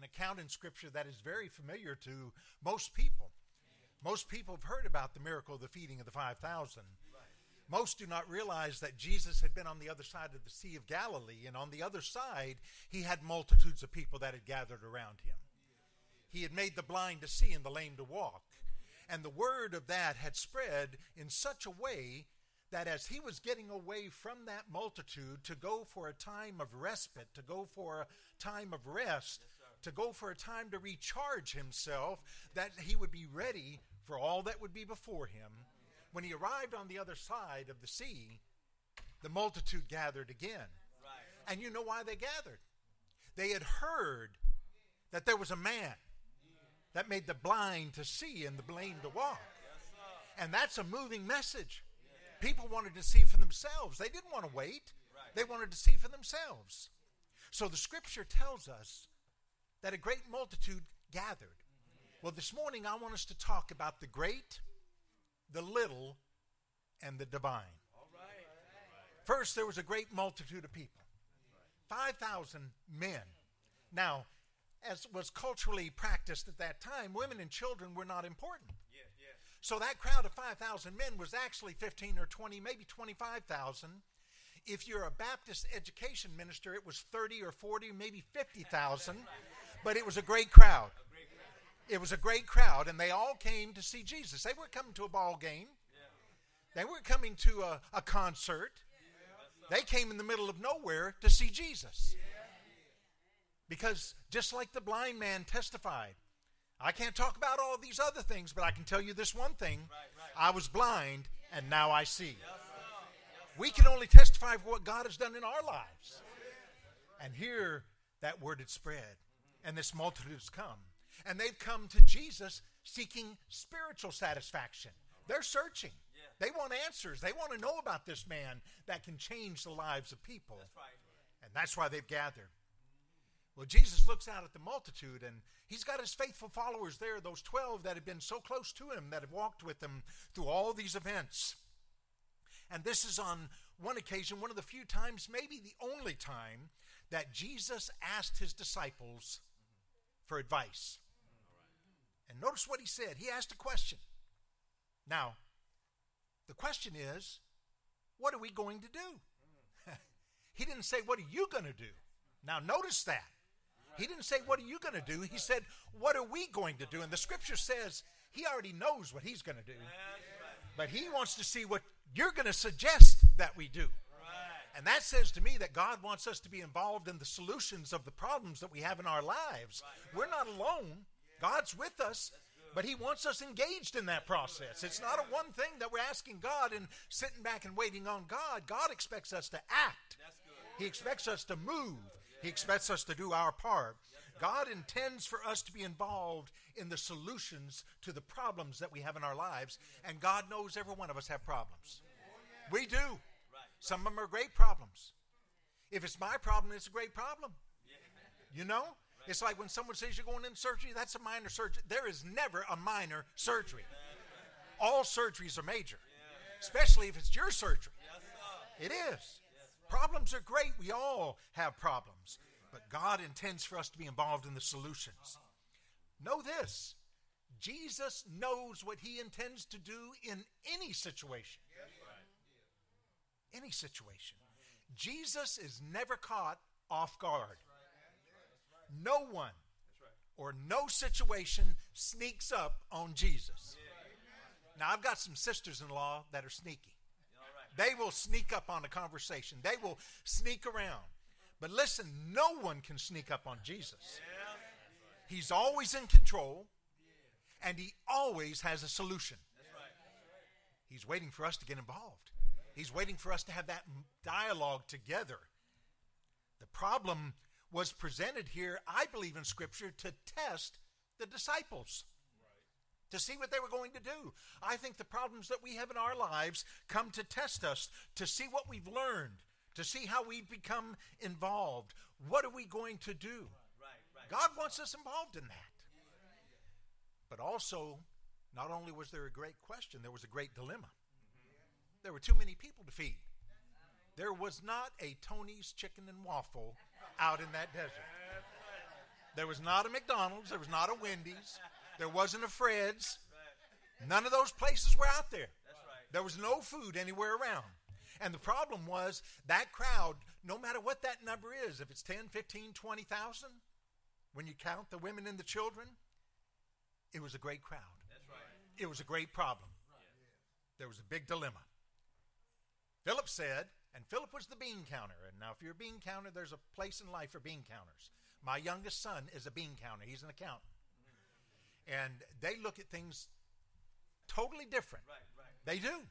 an account in Scripture that is very familiar to most people. Most people have heard about the miracle of the feeding of the 5,000. Most do not realize that Jesus had been on the other side of the Sea of Galilee, and on the other side, he had multitudes of people that had gathered around him. He had made the blind to see and the lame to walk. And the word of that had spread in such a way that as he was getting away from that multitude to go for a time of respite, to go for a time of rest, to go for a time to recharge himself, that he would be ready for all that would be before him. When he arrived on the other side of the sea, the multitude gathered again. And you know why they gathered? They had heard that there was a man that made the blind to see and the lame to walk. And that's a moving message. People wanted to see for themselves. They didn't want to wait. They wanted to see for themselves. So the scripture tells us that a great multitude gathered. Well, this morning I want us to talk about the great, the little, and the divine. First, there was a great multitude of people 5,000 men. Now, as was culturally practiced at that time, women and children were not important. So that crowd of 5,000 men was actually 15 or 20, maybe 25,000. If you're a Baptist education minister, it was 30 or 40, maybe 50,000. But it was a great crowd. It was a great crowd, and they all came to see Jesus. They weren't coming to a ball game, they weren't coming to a, a concert. They came in the middle of nowhere to see Jesus. Because just like the blind man testified, I can't talk about all these other things, but I can tell you this one thing I was blind, and now I see. We can only testify for what God has done in our lives. And here, that word had spread, and this multitude has come. And they've come to Jesus seeking spiritual satisfaction. They're searching. They want answers. They want to know about this man that can change the lives of people. And that's why they've gathered. Well, Jesus looks out at the multitude and he's got his faithful followers there, those 12 that have been so close to him, that have walked with him through all these events. And this is on one occasion, one of the few times, maybe the only time, that Jesus asked his disciples for advice. And notice what he said. He asked a question. Now, the question is, what are we going to do? he didn't say, What are you going to do? Now, notice that. He didn't say, What are you going to do? He said, What are we going to do? And the scripture says he already knows what he's going to do. But he wants to see what you're going to suggest that we do. And that says to me that God wants us to be involved in the solutions of the problems that we have in our lives. We're not alone, God's with us. But he wants us engaged in that process. It's not a one thing that we're asking God and sitting back and waiting on God. God expects us to act. He expects us to move. He expects us to do our part. God intends for us to be involved in the solutions to the problems that we have in our lives, and God knows every one of us have problems. We do. Some of them are great problems. If it's my problem, it's a great problem. You know? It's like when someone says you're going in surgery, that's a minor surgery. There is never a minor surgery. All surgeries are major, especially if it's your surgery. It is. Problems are great. We all have problems. But God intends for us to be involved in the solutions. Know this Jesus knows what he intends to do in any situation. Any situation. Jesus is never caught off guard. No one or no situation sneaks up on Jesus. Now, I've got some sisters in law that are sneaky. They will sneak up on a conversation, they will sneak around. But listen, no one can sneak up on Jesus. He's always in control, and he always has a solution. He's waiting for us to get involved. He's waiting for us to have that dialogue together. The problem was presented here, I believe, in Scripture to test the disciples to see what they were going to do. I think the problems that we have in our lives come to test us, to see what we've learned, to see how we've become involved. What are we going to do? God wants us involved in that. But also, not only was there a great question, there was a great dilemma. There were too many people to feed. There was not a Tony's chicken and waffle out in that desert. There was not a McDonald's. There was not a Wendy's. There wasn't a Fred's. None of those places were out there. There was no food anywhere around. And the problem was that crowd, no matter what that number is, if it's 10, 15, 20,000, when you count the women and the children, it was a great crowd. It was a great problem. There was a big dilemma. Philip said, and Philip was the bean counter. And now, if you're a bean counter, there's a place in life for bean counters. My youngest son is a bean counter, he's an accountant. And they look at things totally different. Right, right. They do.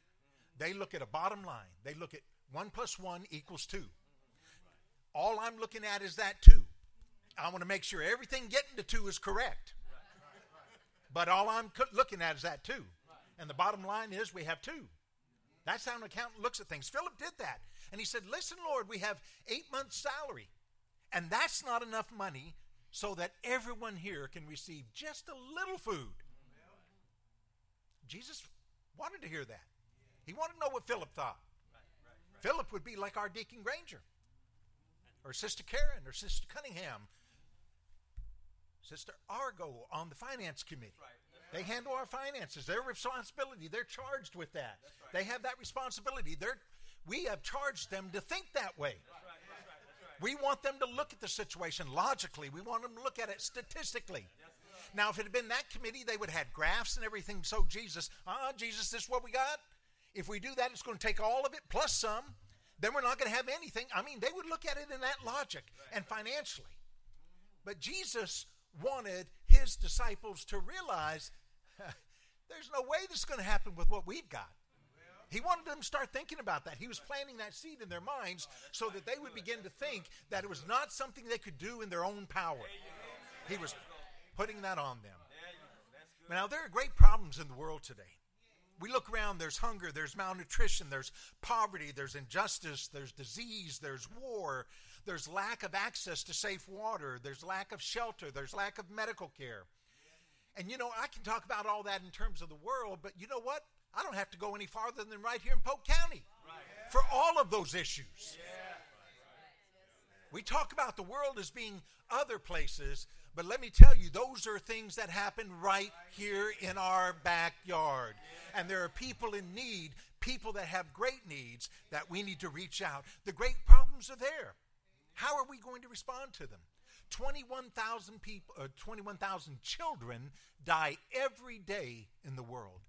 They look at a bottom line. They look at one plus one equals two. All I'm looking at is that two. I want to make sure everything getting to two is correct. But all I'm looking at is that two. And the bottom line is we have two. That's how an accountant looks at things. Philip did that. And he said, Listen, Lord, we have eight months' salary. And that's not enough money so that everyone here can receive just a little food. Jesus wanted to hear that. He wanted to know what Philip thought. Philip would be like our Deacon Granger, or Sister Karen, or Sister Cunningham, Sister Argo on the finance committee. They handle our finances. Their responsibility. They're charged with that. They have that responsibility. They're, we have charged them to think that way. We want them to look at the situation logically. We want them to look at it statistically. Now, if it had been that committee, they would have had graphs and everything. So, Jesus, ah, Jesus, this is what we got. If we do that, it's going to take all of it plus some. Then we're not going to have anything. I mean, they would look at it in that logic and financially. But Jesus wanted his disciples to realize there's no way this is going to happen with what we've got. He wanted them to start thinking about that. He was planting that seed in their minds so that they would begin to think that it was not something they could do in their own power. He was putting that on them. Now, there are great problems in the world today. We look around, there's hunger, there's malnutrition, there's poverty, there's injustice, there's disease, there's war, there's lack of access to safe water, there's lack of shelter, there's lack of medical care. And you know, I can talk about all that in terms of the world, but you know what? I don't have to go any farther than right here in Polk County for all of those issues. We talk about the world as being other places, but let me tell you, those are things that happen right here in our backyard. And there are people in need, people that have great needs that we need to reach out. The great problems are there. How are we going to respond to them? 21,000 people, uh, 21,000 children die every day in the world.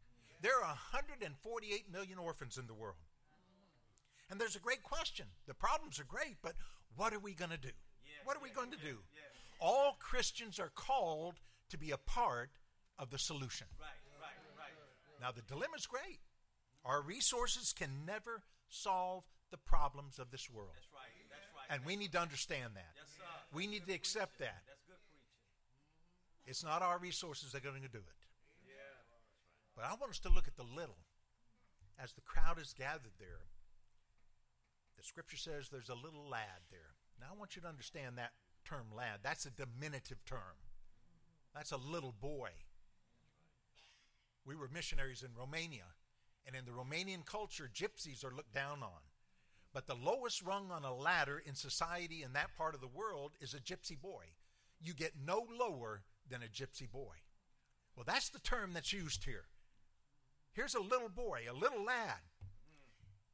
There are 148 million orphans in the world. And there's a great question. The problems are great, but what are we going to do? What are we going to do? All Christians are called to be a part of the solution. Now, the dilemma is great. Our resources can never solve the problems of this world. And we need to understand that. We need to accept that. It's not our resources that are going to do it. But I want us to look at the little. As the crowd is gathered there, the scripture says there's a little lad there. Now I want you to understand that term lad. That's a diminutive term. That's a little boy. We were missionaries in Romania, and in the Romanian culture, gypsies are looked down on. But the lowest rung on a ladder in society in that part of the world is a gypsy boy. You get no lower than a gypsy boy. Well, that's the term that's used here. Here's a little boy, a little lad.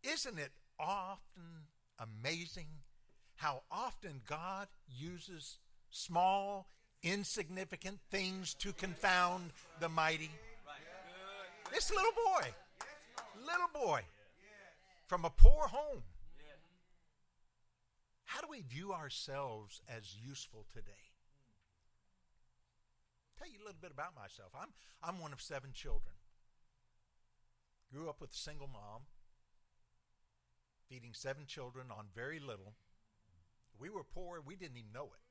Isn't it often amazing how often God uses small, insignificant things to confound the mighty? This little boy, little boy, from a poor home. How do we view ourselves as useful today? I'll Tell you a little bit about myself. I'm, I'm one of seven children. Grew up with a single mom, feeding seven children on very little. We were poor, we didn't even know it.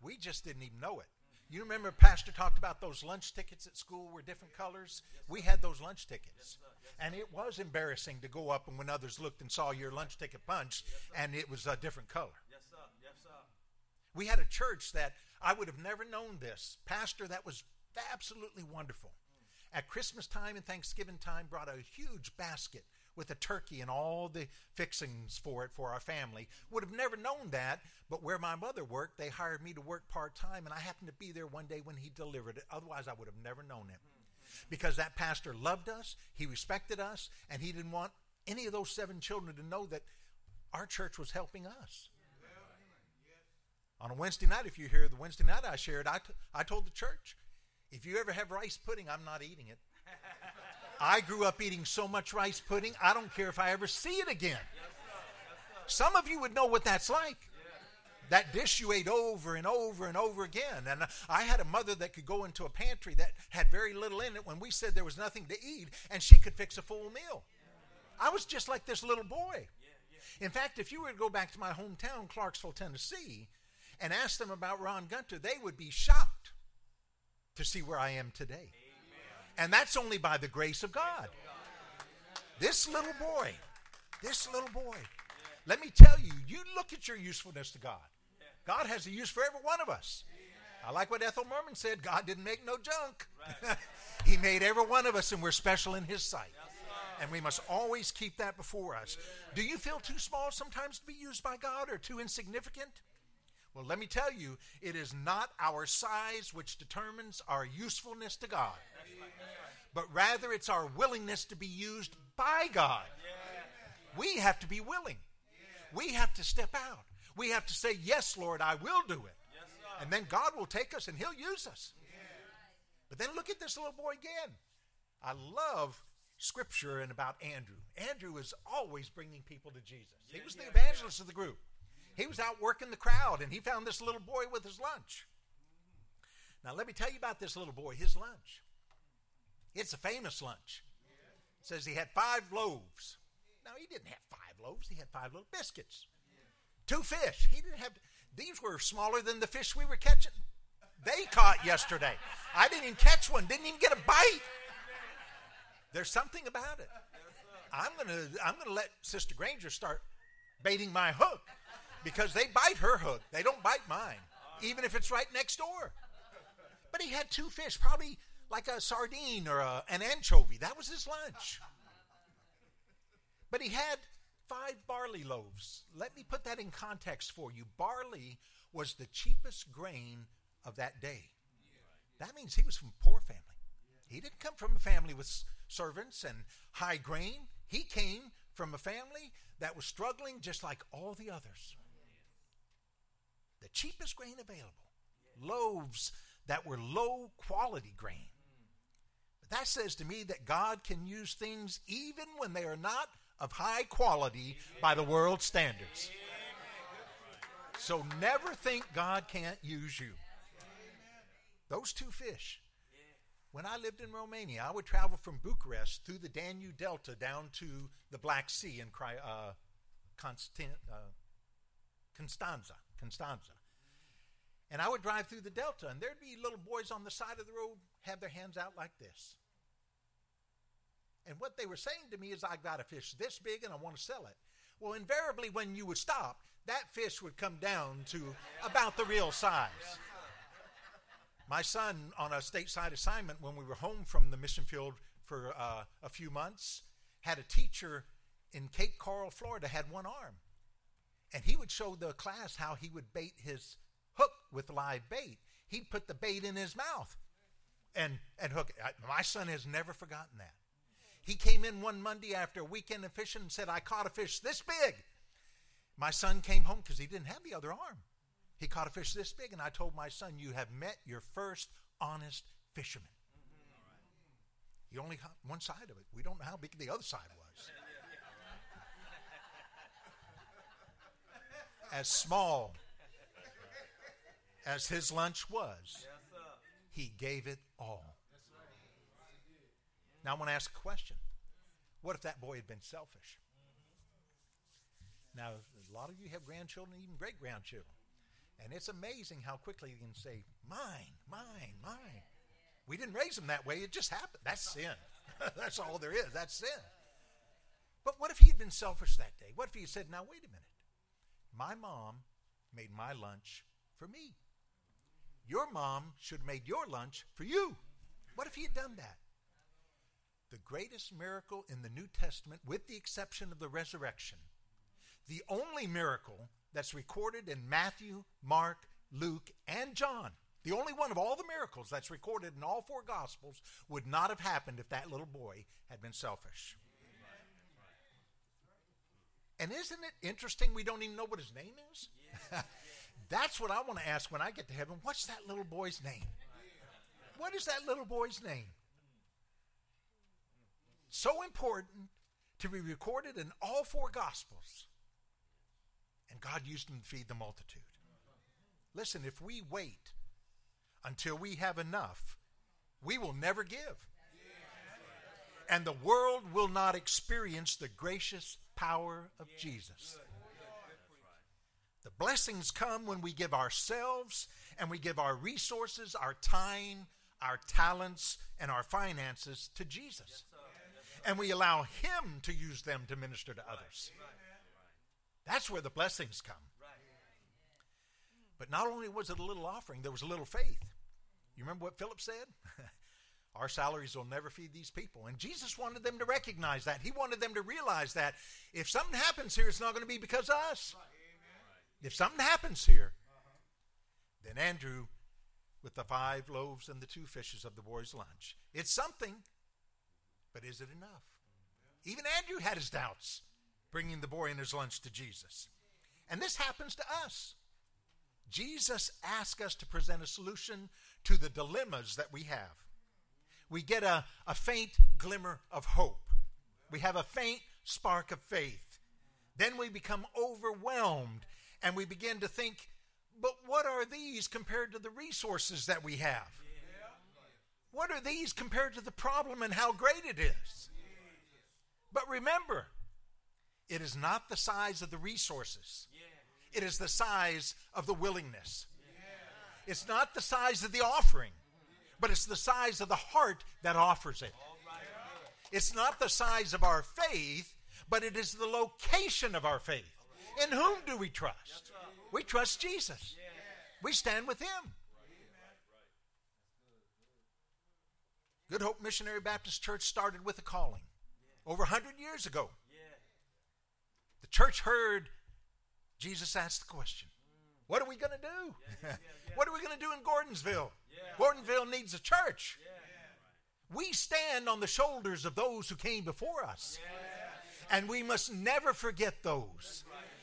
We just didn't even know it. You remember Pastor talked about those lunch tickets at school were different colors? We had those lunch tickets. And it was embarrassing to go up and when others looked and saw your lunch ticket punch and it was a different color. Yes, sir. Yes, sir. We had a church that I would have never known this. Pastor that was absolutely wonderful. Mm. At Christmas time and Thanksgiving time brought a huge basket with a turkey and all the fixings for it for our family. Would have never known that, but where my mother worked, they hired me to work part time, and I happened to be there one day when he delivered it. Otherwise, I would have never known him. Because that pastor loved us, he respected us, and he didn't want any of those seven children to know that our church was helping us. On a Wednesday night, if you hear the Wednesday night I shared, I, t- I told the church, if you ever have rice pudding, I'm not eating it. I grew up eating so much rice pudding, I don't care if I ever see it again. Some of you would know what that's like. That dish you ate over and over and over again. And I had a mother that could go into a pantry that had very little in it when we said there was nothing to eat, and she could fix a full meal. I was just like this little boy. In fact, if you were to go back to my hometown, Clarksville, Tennessee, and ask them about Ron Gunter, they would be shocked to see where I am today. And that's only by the grace of God. This little boy, this little boy, let me tell you, you look at your usefulness to God. God has a use for every one of us. I like what Ethel Merman said God didn't make no junk. he made every one of us, and we're special in His sight. And we must always keep that before us. Do you feel too small sometimes to be used by God or too insignificant? Well, let me tell you, it is not our size which determines our usefulness to God, but rather it's our willingness to be used by God. We have to be willing. We have to step out. We have to say, Yes, Lord, I will do it. And then God will take us and He'll use us. But then look at this little boy again. I love scripture and about Andrew. Andrew is always bringing people to Jesus. He was the evangelist of the group. He was out working the crowd and he found this little boy with his lunch. Now, let me tell you about this little boy, his lunch. It's a famous lunch. It says he had five loaves. No, he didn't have five loaves, he had five little biscuits. Two fish. He didn't have, these were smaller than the fish we were catching. They caught yesterday. I didn't even catch one, didn't even get a bite. There's something about it. I'm gonna I'm gonna let Sister Granger start baiting my hook because they bite her hook. They don't bite mine, even if it's right next door. But he had two fish, probably like a sardine or a, an anchovy. That was his lunch. But he had five barley loaves. Let me put that in context for you. Barley was the cheapest grain of that day. That means he was from a poor family. He didn't come from a family with servants and high grain. He came from a family that was struggling just like all the others. The cheapest grain available. Loaves that were low quality grain. That says to me that God can use things even when they are not of high quality by the world standards. So never think God can't use you. Those two fish. When I lived in Romania, I would travel from Bucharest through the Danube Delta down to the Black Sea in uh, Constant, uh, Constanza. Constanza. And I would drive through the Delta, and there'd be little boys on the side of the road have their hands out like this. And what they were saying to me is, I got a fish this big and I want to sell it. Well, invariably, when you would stop, that fish would come down to about the real size. My son, on a stateside assignment, when we were home from the mission field for uh, a few months, had a teacher in Cape Coral, Florida, had one arm. And he would show the class how he would bait his hook with live bait. He'd put the bait in his mouth and, and hook it. My son has never forgotten that. He came in one Monday after a weekend of fishing and said, I caught a fish this big. My son came home because he didn't have the other arm. He caught a fish this big, and I told my son, You have met your first honest fisherman. You only caught one side of it. We don't know how big the other side was. As small as his lunch was, he gave it all. Now I want to ask a question. What if that boy had been selfish? Now, a lot of you have grandchildren, even great grandchildren. And it's amazing how quickly you can say, mine, mine, mine. We didn't raise them that way. It just happened. That's sin. That's all there is. That's sin. But what if he had been selfish that day? What if he had said, now, wait a minute. My mom made my lunch for me. Your mom should have made your lunch for you. What if he had done that? The greatest miracle in the New Testament, with the exception of the resurrection, the only miracle that's recorded in Matthew, Mark, Luke, and John, the only one of all the miracles that's recorded in all four Gospels, would not have happened if that little boy had been selfish. And isn't it interesting we don't even know what his name is? That's what I want to ask when I get to heaven. What's that little boy's name? What is that little boy's name? So important to be recorded in all four Gospels. And God used them to feed the multitude. Listen, if we wait until we have enough, we will never give. And the world will not experience the gracious power of Jesus. The blessings come when we give ourselves and we give our resources, our time, our talents, and our finances to Jesus. And we allow Him to use them to minister to others. That's where the blessings come. But not only was it a little offering, there was a little faith. You remember what Philip said? Our salaries will never feed these people. And Jesus wanted them to recognize that. He wanted them to realize that if something happens here, it's not going to be because of us. If something happens here, then Andrew, with the five loaves and the two fishes of the boy's lunch, it's something, but is it enough? Even Andrew had his doubts bringing the boy and his lunch to Jesus. And this happens to us. Jesus asks us to present a solution to the dilemmas that we have we get a, a faint glimmer of hope. We have a faint spark of faith. Then we become overwhelmed and we begin to think, but what are these compared to the resources that we have? What are these compared to the problem and how great it is? But remember, it is not the size of the resources, it is the size of the willingness. It's not the size of the offering, but it's the size of the heart that offers it. It's not the size of our faith, but it is the location of our faith. In whom do we trust? We trust Jesus. We stand with Him. Good Hope Missionary Baptist Church started with a calling over 100 years ago. The church heard Jesus ask the question What are we going to do? what are we going to do in Gordonsville? Gordonsville needs a church. We stand on the shoulders of those who came before us. And we must never forget those.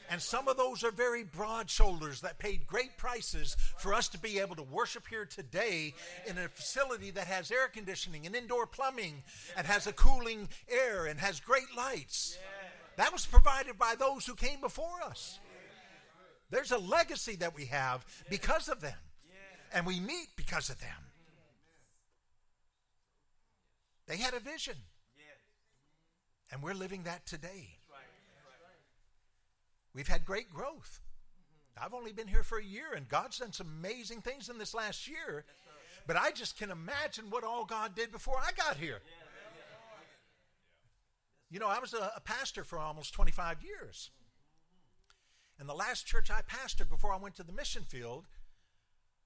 And some of those are very broad shoulders that paid great prices for us to be able to worship here today in a facility that has air conditioning and indoor plumbing and has a cooling air and has great lights. That was provided by those who came before us. There's a legacy that we have because of them and we meet because of them. They had a vision. And we're living that today. We've had great growth. I've only been here for a year, and God's done some amazing things in this last year. But I just can imagine what all God did before I got here. You know, I was a, a pastor for almost 25 years. And the last church I pastored before I went to the mission field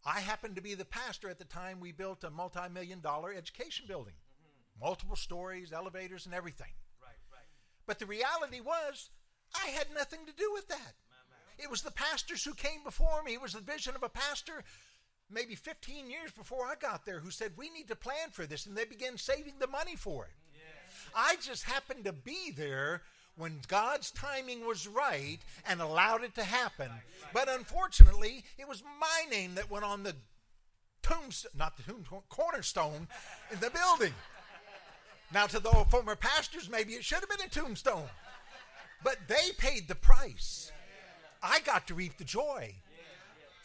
I happened to be the pastor at the time we built a multi million dollar education building, mm-hmm. multiple stories, elevators, and everything. Right, right. But the reality was, I had nothing to do with that. It was the pastors who came before me. It was the vision of a pastor maybe 15 years before I got there who said, We need to plan for this. And they began saving the money for it. I just happened to be there when God's timing was right and allowed it to happen. But unfortunately, it was my name that went on the tombstone, not the tombstone, cornerstone in the building. Now, to the former pastors, maybe it should have been a tombstone. But they paid the price. I got to reap the joy.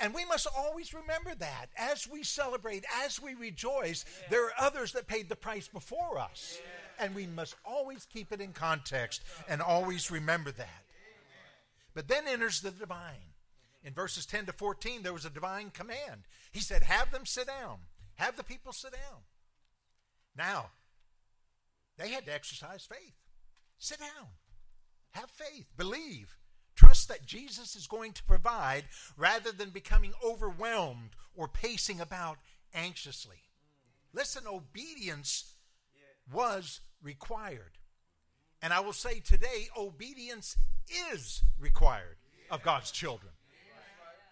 And we must always remember that as we celebrate, as we rejoice, there are others that paid the price before us and we must always keep it in context and always remember that. But then enters the divine. In verses 10 to 14, there was a divine command. He said, Have them sit down, have the people sit down. Now, they had to exercise faith. Sit down, have faith, believe, trust that Jesus is going to provide rather than becoming overwhelmed or pacing about anxiously. Listen, obedience was required. And I will say today, obedience is required of God's children.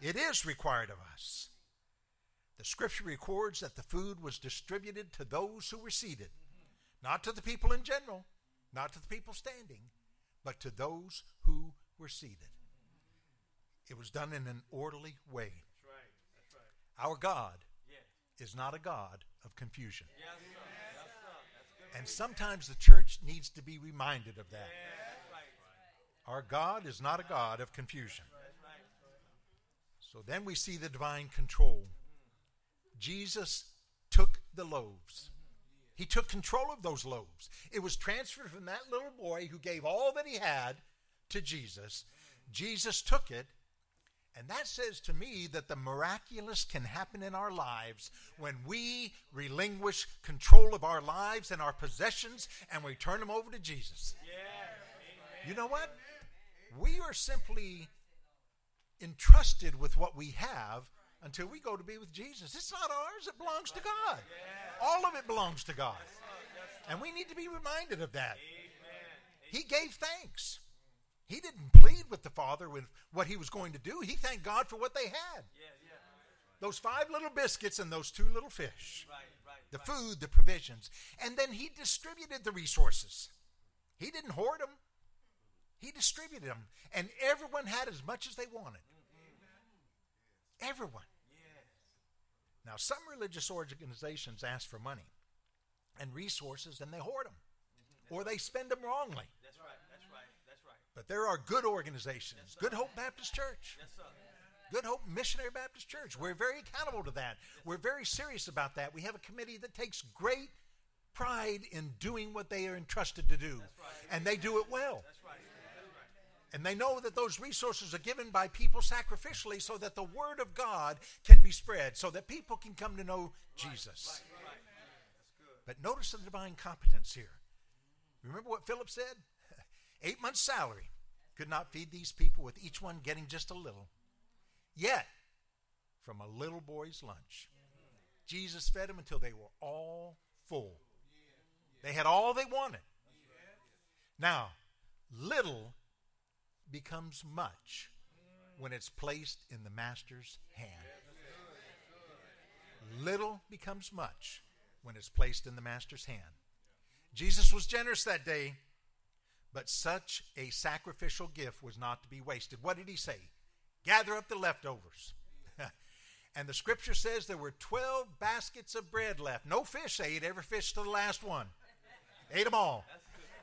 It is required of us. The scripture records that the food was distributed to those who were seated, not to the people in general, not to the people standing, but to those who were seated. It was done in an orderly way. That's right. That's right. Our God is not a God of confusion. and sometimes the church needs to be reminded of that. Our God is not a God of confusion. So then we see the divine control. Jesus took the loaves. He took control of those loaves. It was transferred from that little boy who gave all that he had to Jesus. Jesus took it and that says to me that the miraculous can happen in our lives when we relinquish control of our lives and our possessions and we turn them over to Jesus. You know what? We are simply entrusted with what we have until we go to be with Jesus. It's not ours, it belongs to God. All of it belongs to God. And we need to be reminded of that. He gave thanks. He didn't plead with the Father with what he was going to do. He thanked God for what they had. Those five little biscuits and those two little fish. The food, the provisions. And then he distributed the resources. He didn't hoard them. He distributed them. And everyone had as much as they wanted. Everyone. Now, some religious organizations ask for money and resources and they hoard them. Mm-hmm. Or they spend them wrongly. That's right. That's right. That's right. But there are good organizations. Yes, good Hope Baptist Church. Yes, sir. Good Hope Missionary Baptist Church. We're very accountable to that. We're very serious about that. We have a committee that takes great pride in doing what they are entrusted to do. And they do it well. And they know that those resources are given by people sacrificially so that the Word of God can be spread, so that people can come to know Jesus. But notice the divine competence here. Remember what Philip said? Eight months' salary could not feed these people with each one getting just a little. Yet, from a little boy's lunch, Jesus fed them until they were all full. They had all they wanted. Now, little becomes much when it's placed in the master's hand. Little becomes much when it's placed in the master's hand. Jesus was generous that day but such a sacrificial gift was not to be wasted. What did he say? Gather up the leftovers. and the scripture says there were 12 baskets of bread left. No fish ate every fish to the last one. ate them all.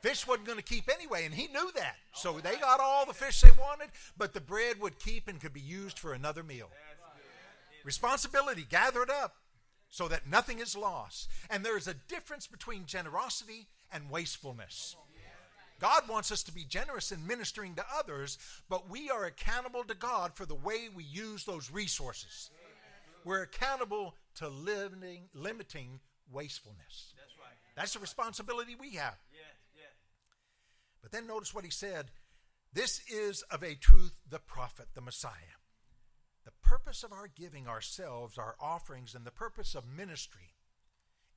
Fish wasn't going to keep anyway, and he knew that. So they got all the fish they wanted, but the bread would keep and could be used for another meal. Responsibility, gather it up so that nothing is lost. And there is a difference between generosity and wastefulness. God wants us to be generous in ministering to others, but we are accountable to God for the way we use those resources. We're accountable to limiting, limiting wastefulness. That's right. That's the responsibility we have. But then notice what he said this is of a truth the prophet, the Messiah. The purpose of our giving ourselves, our offerings, and the purpose of ministry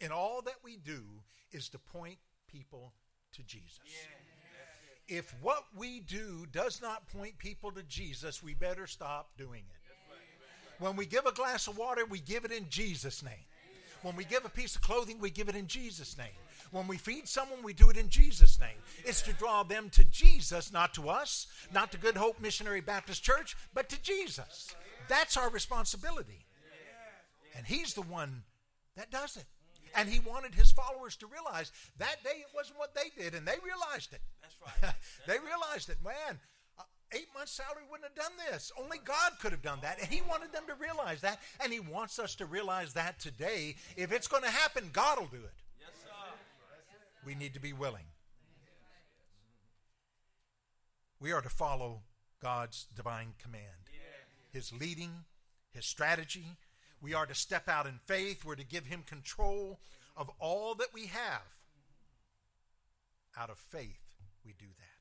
in all that we do is to point people to Jesus. Yeah if what we do does not point people to Jesus, we better stop doing it. When we give a glass of water, we give it in Jesus' name. When we give a piece of clothing, we give it in Jesus' name. When we feed someone, we do it in Jesus' name. It's to draw them to Jesus, not to us, not to Good Hope Missionary Baptist Church, but to Jesus. That's our responsibility. And He's the one that does it. And he wanted his followers to realize that day it wasn't what they did, and they realized it. That's right. That's they realized it. Man, eight months' salary wouldn't have done this. Only God could have done that. And he wanted them to realize that. And he wants us to realize that today. If it's going to happen, God will do it. Yes, sir. We need to be willing. We are to follow God's divine command, His leading, His strategy, we are to step out in faith. We're to give Him control of all that we have. Out of faith, we do that.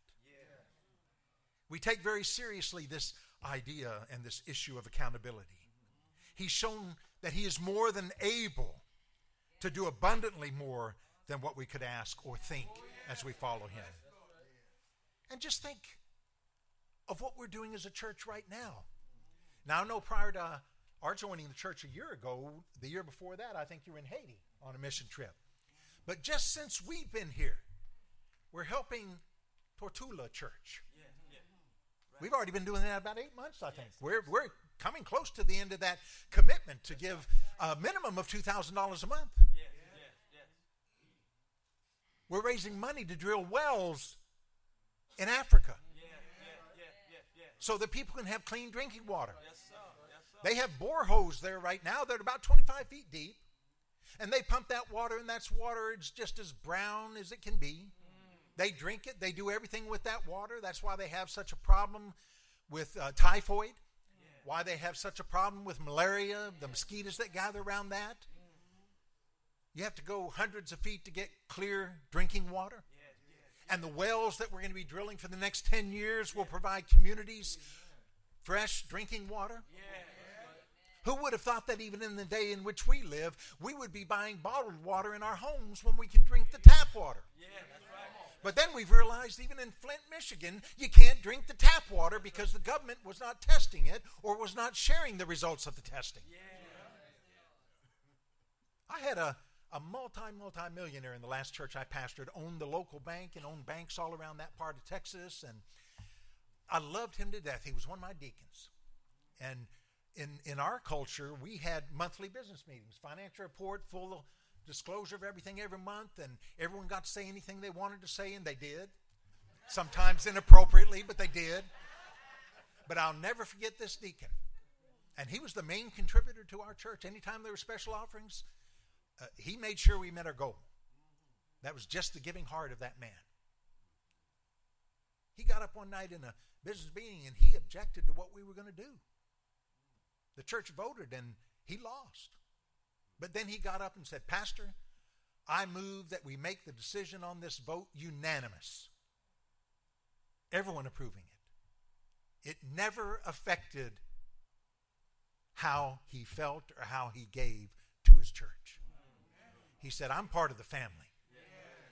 We take very seriously this idea and this issue of accountability. He's shown that He is more than able to do abundantly more than what we could ask or think as we follow Him. And just think of what we're doing as a church right now. Now, I know prior to our joining the church a year ago, the year before that, I think you were in Haiti on a mission trip. But just since we've been here, we're helping Tortula Church. We've already been doing that about eight months, I think. We're, we're coming close to the end of that commitment to give a minimum of $2,000 a month. We're raising money to drill wells in Africa so that people can have clean drinking water. They have boreholes there right now that are about 25 feet deep. And they pump that water, and that's water. It's just as brown as it can be. They drink it. They do everything with that water. That's why they have such a problem with uh, typhoid. Why they have such a problem with malaria, the mosquitoes that gather around that. You have to go hundreds of feet to get clear drinking water. And the wells that we're going to be drilling for the next 10 years will provide communities fresh drinking water. Who would have thought that even in the day in which we live, we would be buying bottled water in our homes when we can drink the tap water? But then we've realized even in Flint, Michigan, you can't drink the tap water because the government was not testing it or was not sharing the results of the testing. I had a, a multi, multi millionaire in the last church I pastored, owned the local bank and owned banks all around that part of Texas. And I loved him to death. He was one of my deacons. And in, in our culture, we had monthly business meetings, financial report, full disclosure of everything every month, and everyone got to say anything they wanted to say, and they did. Sometimes inappropriately, but they did. But I'll never forget this deacon. And he was the main contributor to our church. Anytime there were special offerings, uh, he made sure we met our goal. That was just the giving heart of that man. He got up one night in a business meeting and he objected to what we were going to do. The church voted and he lost. But then he got up and said, Pastor, I move that we make the decision on this vote unanimous. Everyone approving it. It never affected how he felt or how he gave to his church. He said, I'm part of the family.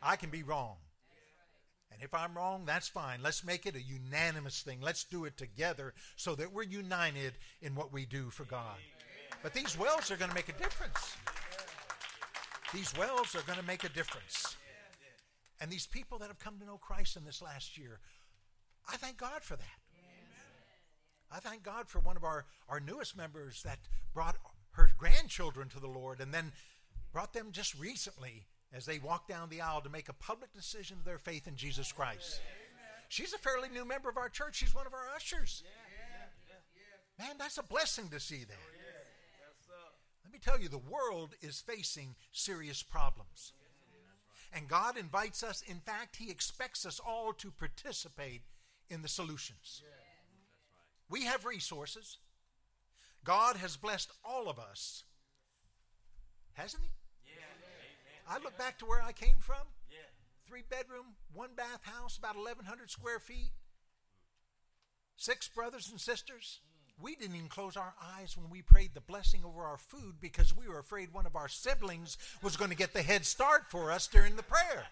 I can be wrong. And if I'm wrong, that's fine. Let's make it a unanimous thing. Let's do it together so that we're united in what we do for God. But these wells are going to make a difference. These wells are going to make a difference. And these people that have come to know Christ in this last year, I thank God for that. I thank God for one of our, our newest members that brought her grandchildren to the Lord and then brought them just recently as they walked down the aisle to make a public decision of their faith in Jesus Christ. She's a fairly new member of our church. She's one of our ushers. Man, that's a blessing to see that. Me tell you, the world is facing serious problems. And God invites us, in fact, He expects us all to participate in the solutions. We have resources. God has blessed all of us, hasn't He? I look back to where I came from. Three bedroom, one bath house, about 1,100 square feet. Six brothers and sisters. We didn't even close our eyes when we prayed the blessing over our food because we were afraid one of our siblings was going to get the head start for us during the prayer.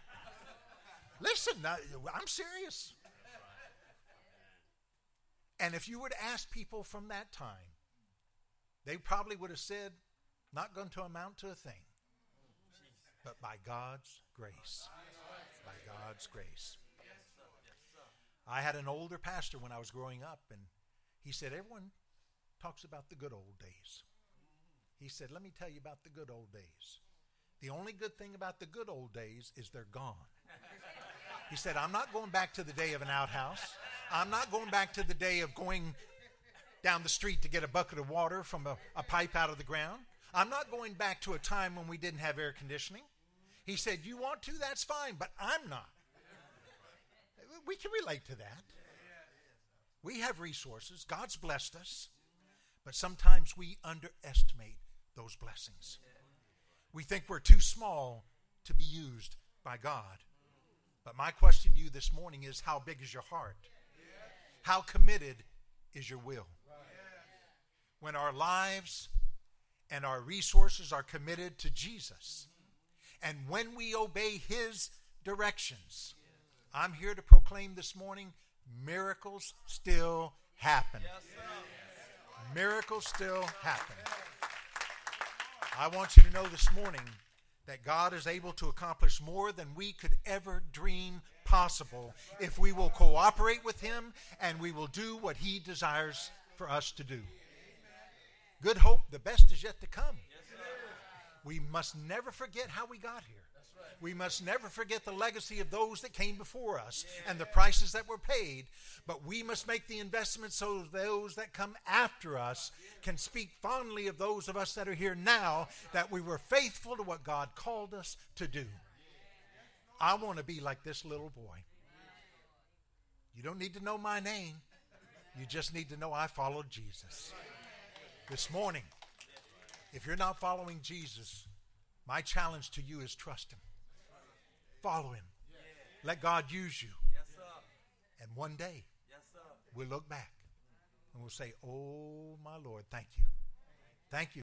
Listen, I'm serious. And if you were to ask people from that time, they probably would have said, not going to amount to a thing but by God's grace. By God's grace. I had an older pastor when I was growing up, and he said, Everyone talks about the good old days. He said, Let me tell you about the good old days. The only good thing about the good old days is they're gone. He said, I'm not going back to the day of an outhouse. I'm not going back to the day of going down the street to get a bucket of water from a, a pipe out of the ground. I'm not going back to a time when we didn't have air conditioning. He said, You want to? That's fine, but I'm not. We can relate to that. We have resources. God's blessed us. But sometimes we underestimate those blessings. We think we're too small to be used by God. But my question to you this morning is how big is your heart? How committed is your will? When our lives and our resources are committed to Jesus, And when we obey His directions, I'm here to proclaim this morning miracles still happen. Miracles still happen. I want you to know this morning that God is able to accomplish more than we could ever dream possible if we will cooperate with Him and we will do what He desires for us to do. Good hope, the best is yet to come. We must never forget how we got here. We must never forget the legacy of those that came before us and the prices that were paid. But we must make the investment so those that come after us can speak fondly of those of us that are here now that we were faithful to what God called us to do. I want to be like this little boy. You don't need to know my name, you just need to know I followed Jesus. This morning, if you're not following Jesus, my challenge to you is trust Him. Follow Him. Let God use you. And one day, we'll look back and we'll say, Oh, my Lord, thank you. Thank you.